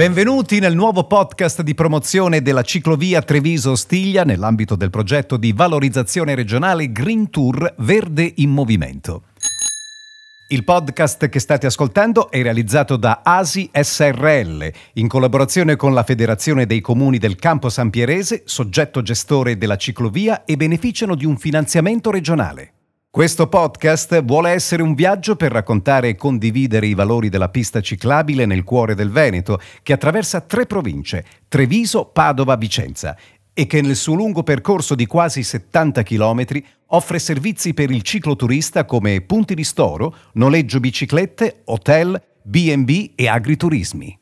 Benvenuti nel nuovo podcast di promozione della ciclovia Treviso-Stiglia nell'ambito del progetto di valorizzazione regionale Green Tour Verde in Movimento. Il podcast che state ascoltando è realizzato da ASI SRL in collaborazione con la Federazione dei Comuni del Campo San Pierese, soggetto gestore della ciclovia e beneficiano di un finanziamento regionale. Questo podcast vuole essere un viaggio per raccontare e condividere i valori della pista ciclabile nel cuore del Veneto, che attraversa tre province, Treviso, Padova, Vicenza, e che nel suo lungo percorso di quasi 70 km offre servizi per il cicloturista come punti di storo, noleggio biciclette, hotel, B&B e agriturismi.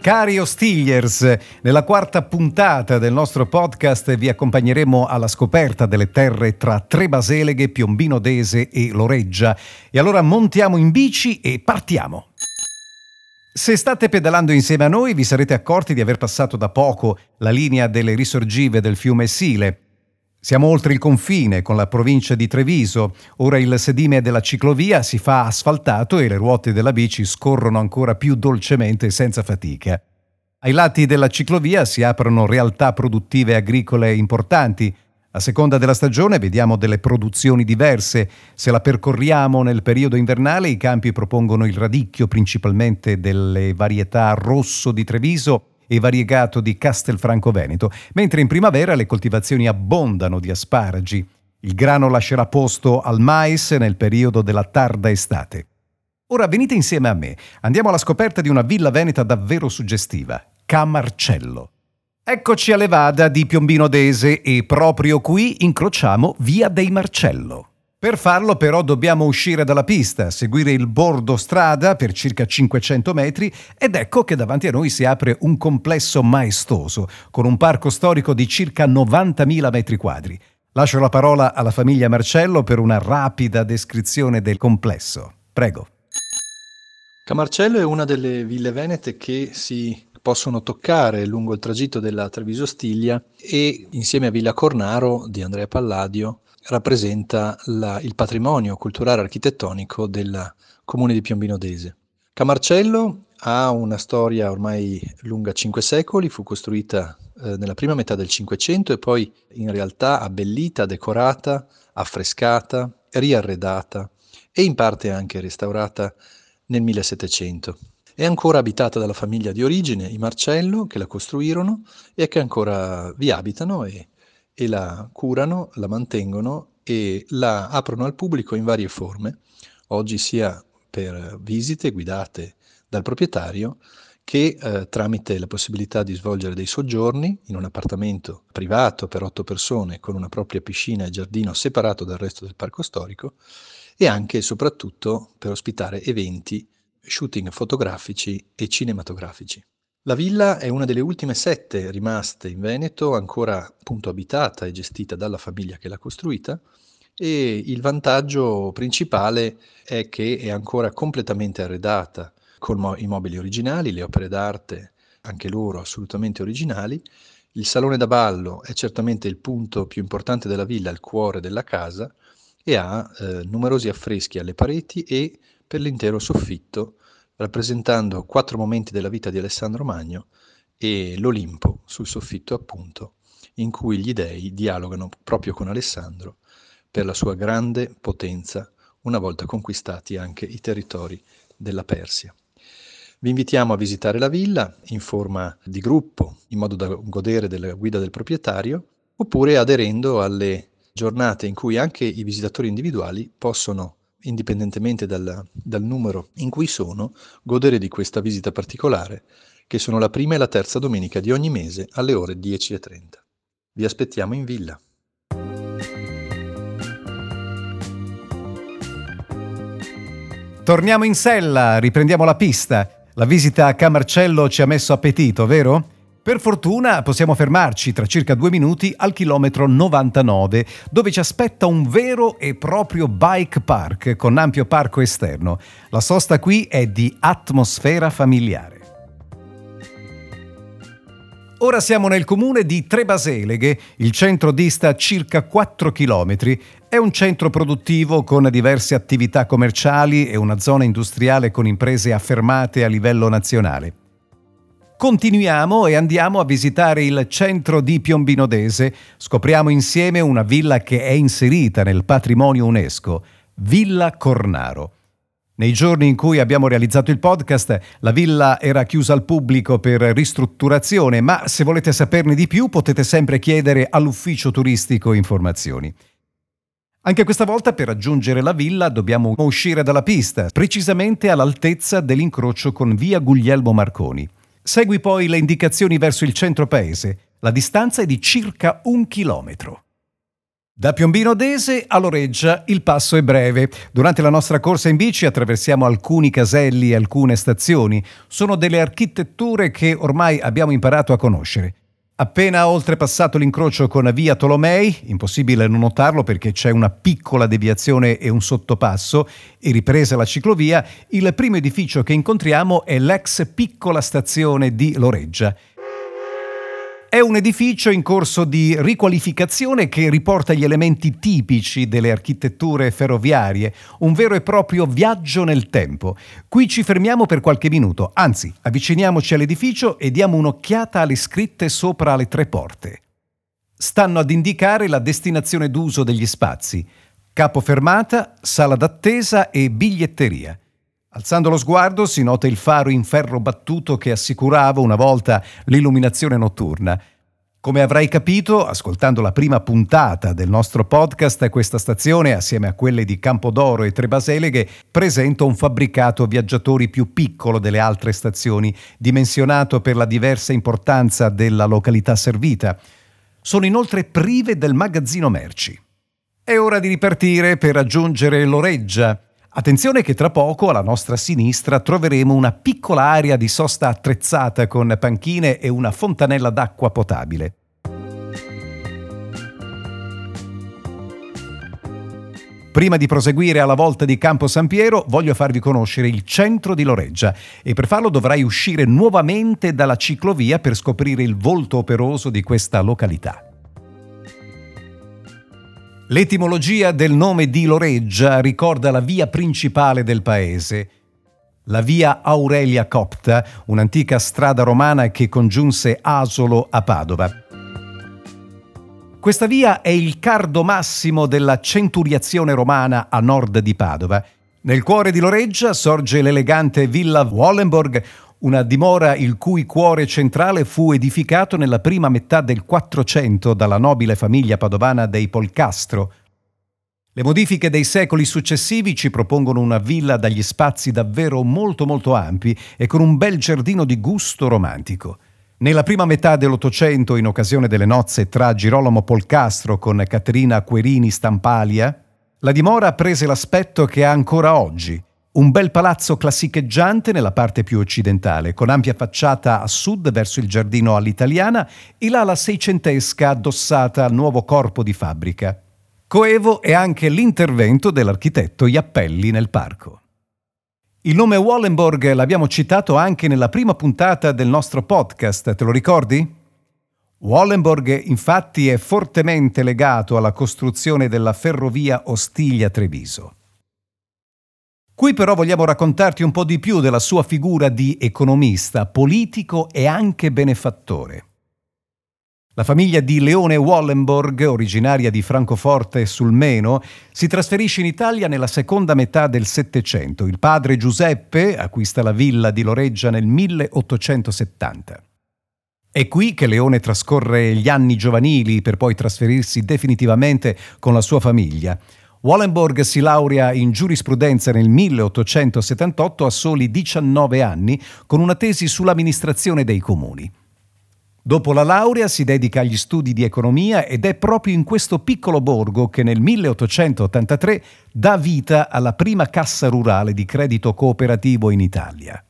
Cari Ostigliers, nella quarta puntata del nostro podcast vi accompagneremo alla scoperta delle terre tra Trebaseleghe, Piombino Dese e Loreggia. E allora montiamo in bici e partiamo. Se state pedalando insieme a noi vi sarete accorti di aver passato da poco la linea delle risorgive del fiume Sile. Siamo oltre il confine con la provincia di Treviso, ora il sedime della ciclovia si fa asfaltato e le ruote della bici scorrono ancora più dolcemente e senza fatica. Ai lati della ciclovia si aprono realtà produttive agricole importanti. A seconda della stagione vediamo delle produzioni diverse. Se la percorriamo nel periodo invernale i campi propongono il radicchio principalmente delle varietà rosso di Treviso e variegato di Castelfranco Veneto, mentre in primavera le coltivazioni abbondano di asparagi. Il grano lascerà posto al mais nel periodo della tarda estate. Ora venite insieme a me, andiamo alla scoperta di una villa veneta davvero suggestiva, Camarcello. Eccoci alle Vada di Piombino Dese e proprio qui incrociamo Via dei Marcello. Per farlo però dobbiamo uscire dalla pista, seguire il bordo strada per circa 500 metri ed ecco che davanti a noi si apre un complesso maestoso, con un parco storico di circa 90.000 metri quadri. Lascio la parola alla famiglia Marcello per una rapida descrizione del complesso. Prego. Camarcello è una delle ville venete che si possono toccare lungo il tragitto della Treviso Stiglia e insieme a Villa Cornaro di Andrea Palladio rappresenta la, il patrimonio culturale architettonico del comune di Piombino Dese. Camarcello ha una storia ormai lunga cinque secoli, fu costruita eh, nella prima metà del Cinquecento e poi in realtà abbellita, decorata, affrescata, riarredata e in parte anche restaurata nel 1700. È ancora abitata dalla famiglia di origine, i Marcello, che la costruirono e che ancora vi abitano e e la curano, la mantengono e la aprono al pubblico in varie forme, oggi sia per visite guidate dal proprietario che eh, tramite la possibilità di svolgere dei soggiorni in un appartamento privato per otto persone con una propria piscina e giardino separato dal resto del parco storico e anche e soprattutto per ospitare eventi, shooting fotografici e cinematografici. La villa è una delle ultime sette rimaste in Veneto, ancora appunto abitata e gestita dalla famiglia che l'ha costruita e il vantaggio principale è che è ancora completamente arredata con i mobili originali, le opere d'arte, anche loro assolutamente originali. Il salone da ballo è certamente il punto più importante della villa, il cuore della casa e ha eh, numerosi affreschi alle pareti e per l'intero soffitto rappresentando quattro momenti della vita di Alessandro Magno e l'Olimpo sul soffitto appunto, in cui gli dei dialogano proprio con Alessandro per la sua grande potenza una volta conquistati anche i territori della Persia. Vi invitiamo a visitare la villa in forma di gruppo, in modo da godere della guida del proprietario, oppure aderendo alle giornate in cui anche i visitatori individuali possono indipendentemente dal, dal numero in cui sono, godere di questa visita particolare, che sono la prima e la terza domenica di ogni mese alle ore 10.30. Vi aspettiamo in villa. Torniamo in sella, riprendiamo la pista. La visita a Camarcello ci ha messo appetito, vero? Per fortuna possiamo fermarci tra circa due minuti al chilometro 99, dove ci aspetta un vero e proprio bike park con ampio parco esterno. La sosta qui è di atmosfera familiare. Ora siamo nel comune di Trebaseleghe, il centro dista circa 4 km. È un centro produttivo con diverse attività commerciali e una zona industriale con imprese affermate a livello nazionale. Continuiamo e andiamo a visitare il centro di Piombinodese. Scopriamo insieme una villa che è inserita nel patrimonio UNESCO, Villa Cornaro. Nei giorni in cui abbiamo realizzato il podcast, la villa era chiusa al pubblico per ristrutturazione, ma se volete saperne di più potete sempre chiedere all'ufficio turistico informazioni. Anche questa volta per raggiungere la villa dobbiamo uscire dalla pista, precisamente all'altezza dell'incrocio con via Guglielmo Marconi. Segui poi le indicazioni verso il centro paese. La distanza è di circa un chilometro. Da Piombino Dese a Loreggia il passo è breve. Durante la nostra corsa in bici attraversiamo alcuni caselli e alcune stazioni. Sono delle architetture che ormai abbiamo imparato a conoscere. Appena oltrepassato l'incrocio con via Tolomei, impossibile non notarlo perché c'è una piccola deviazione e un sottopasso, e ripresa la ciclovia, il primo edificio che incontriamo è l'ex piccola stazione di Loreggia. È un edificio in corso di riqualificazione che riporta gli elementi tipici delle architetture ferroviarie, un vero e proprio viaggio nel tempo. Qui ci fermiamo per qualche minuto, anzi, avviciniamoci all'edificio e diamo un'occhiata alle scritte sopra le tre porte. Stanno ad indicare la destinazione d'uso degli spazi, capofermata, sala d'attesa e biglietteria. Alzando lo sguardo si nota il faro in ferro battuto che assicurava una volta l'illuminazione notturna. Come avrai capito, ascoltando la prima puntata del nostro podcast, questa stazione, assieme a quelle di Campodoro e Trebaseleghe, presenta un fabbricato viaggiatori più piccolo delle altre stazioni, dimensionato per la diversa importanza della località servita. Sono inoltre prive del magazzino merci. È ora di ripartire per raggiungere Loreggia, Attenzione che tra poco alla nostra sinistra troveremo una piccola area di sosta attrezzata con panchine e una fontanella d'acqua potabile. Prima di proseguire alla volta di Campo San Piero, voglio farvi conoscere il centro di Loreggia e per farlo dovrai uscire nuovamente dalla ciclovia per scoprire il volto operoso di questa località. L'etimologia del nome di Loreggia ricorda la via principale del paese, la via Aurelia Copta, un'antica strada romana che congiunse Asolo a Padova. Questa via è il cardo massimo della centuriazione romana a nord di Padova. Nel cuore di Loreggia sorge l'elegante villa Wallenborg, una dimora il cui cuore centrale fu edificato nella prima metà del Quattrocento dalla nobile famiglia padovana dei Polcastro. Le modifiche dei secoli successivi ci propongono una villa dagli spazi davvero molto molto ampi e con un bel giardino di gusto romantico. Nella prima metà dell'Ottocento, in occasione delle nozze tra Girolamo Polcastro con Caterina Querini Stampalia, la dimora prese l'aspetto che ha ancora oggi, un bel palazzo classicheggiante nella parte più occidentale, con ampia facciata a sud verso il giardino all'italiana e l'ala seicentesca addossata al nuovo corpo di fabbrica. Coevo è anche l'intervento dell'architetto Iappelli nel parco. Il nome Wallenborg l'abbiamo citato anche nella prima puntata del nostro podcast, te lo ricordi? Wallenborg infatti è fortemente legato alla costruzione della ferrovia Ostiglia-Treviso. Qui però vogliamo raccontarti un po' di più della sua figura di economista, politico e anche benefattore. La famiglia di Leone Wallenborg, originaria di Francoforte sul Meno, si trasferisce in Italia nella seconda metà del Settecento. Il padre Giuseppe acquista la villa di Loreggia nel 1870. È qui che Leone trascorre gli anni giovanili per poi trasferirsi definitivamente con la sua famiglia. Wallenborg si laurea in giurisprudenza nel 1878 a soli 19 anni con una tesi sull'amministrazione dei comuni. Dopo la laurea si dedica agli studi di economia ed è proprio in questo piccolo borgo che nel 1883 dà vita alla prima cassa rurale di credito cooperativo in Italia.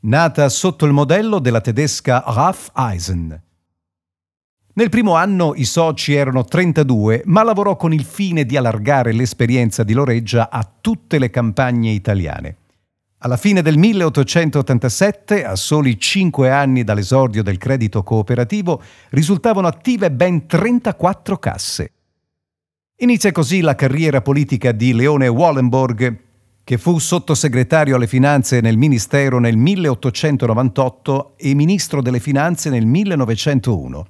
Nata sotto il modello della tedesca Raiffeisen. Nel primo anno i soci erano 32, ma lavorò con il fine di allargare l'esperienza di Loreggia a tutte le campagne italiane. Alla fine del 1887, a soli cinque anni dall'esordio del credito cooperativo, risultavano attive ben 34 casse. Inizia così la carriera politica di Leone Wallenborg, che fu sottosegretario alle finanze nel Ministero nel 1898 e ministro delle finanze nel 1901.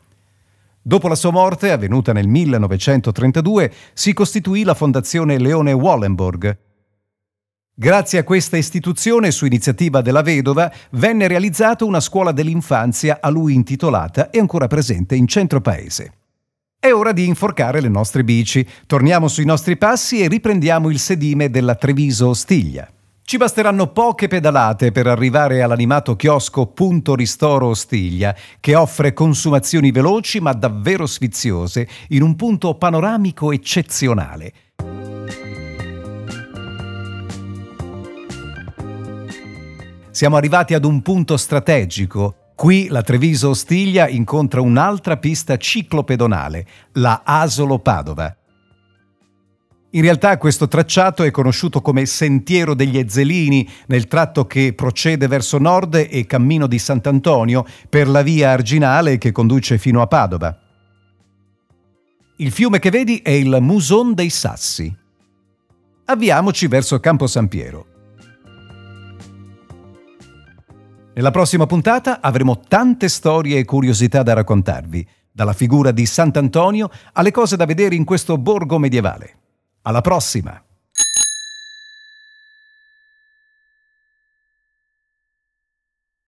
Dopo la sua morte, avvenuta nel 1932, si costituì la Fondazione Leone Wallenborg, Grazie a questa istituzione, su iniziativa della vedova, venne realizzata una scuola dell'infanzia a lui intitolata e ancora presente in centro paese. È ora di inforcare le nostre bici. Torniamo sui nostri passi e riprendiamo il sedime della Treviso Ostiglia. Ci basteranno poche pedalate per arrivare all'animato chiosco Punto Ristoro Ostiglia, che offre consumazioni veloci ma davvero sfiziose in un punto panoramico eccezionale Siamo arrivati ad un punto strategico. Qui la Treviso Ostiglia incontra un'altra pista ciclopedonale, la Asolo Padova. In realtà questo tracciato è conosciuto come Sentiero degli Ezzelini, nel tratto che procede verso nord e Cammino di Sant'Antonio per la via arginale che conduce fino a Padova. Il fiume che vedi è il Muson dei Sassi. Avviamoci verso Campo San Piero. Nella prossima puntata avremo tante storie e curiosità da raccontarvi, dalla figura di Sant'Antonio alle cose da vedere in questo borgo medievale. Alla prossima!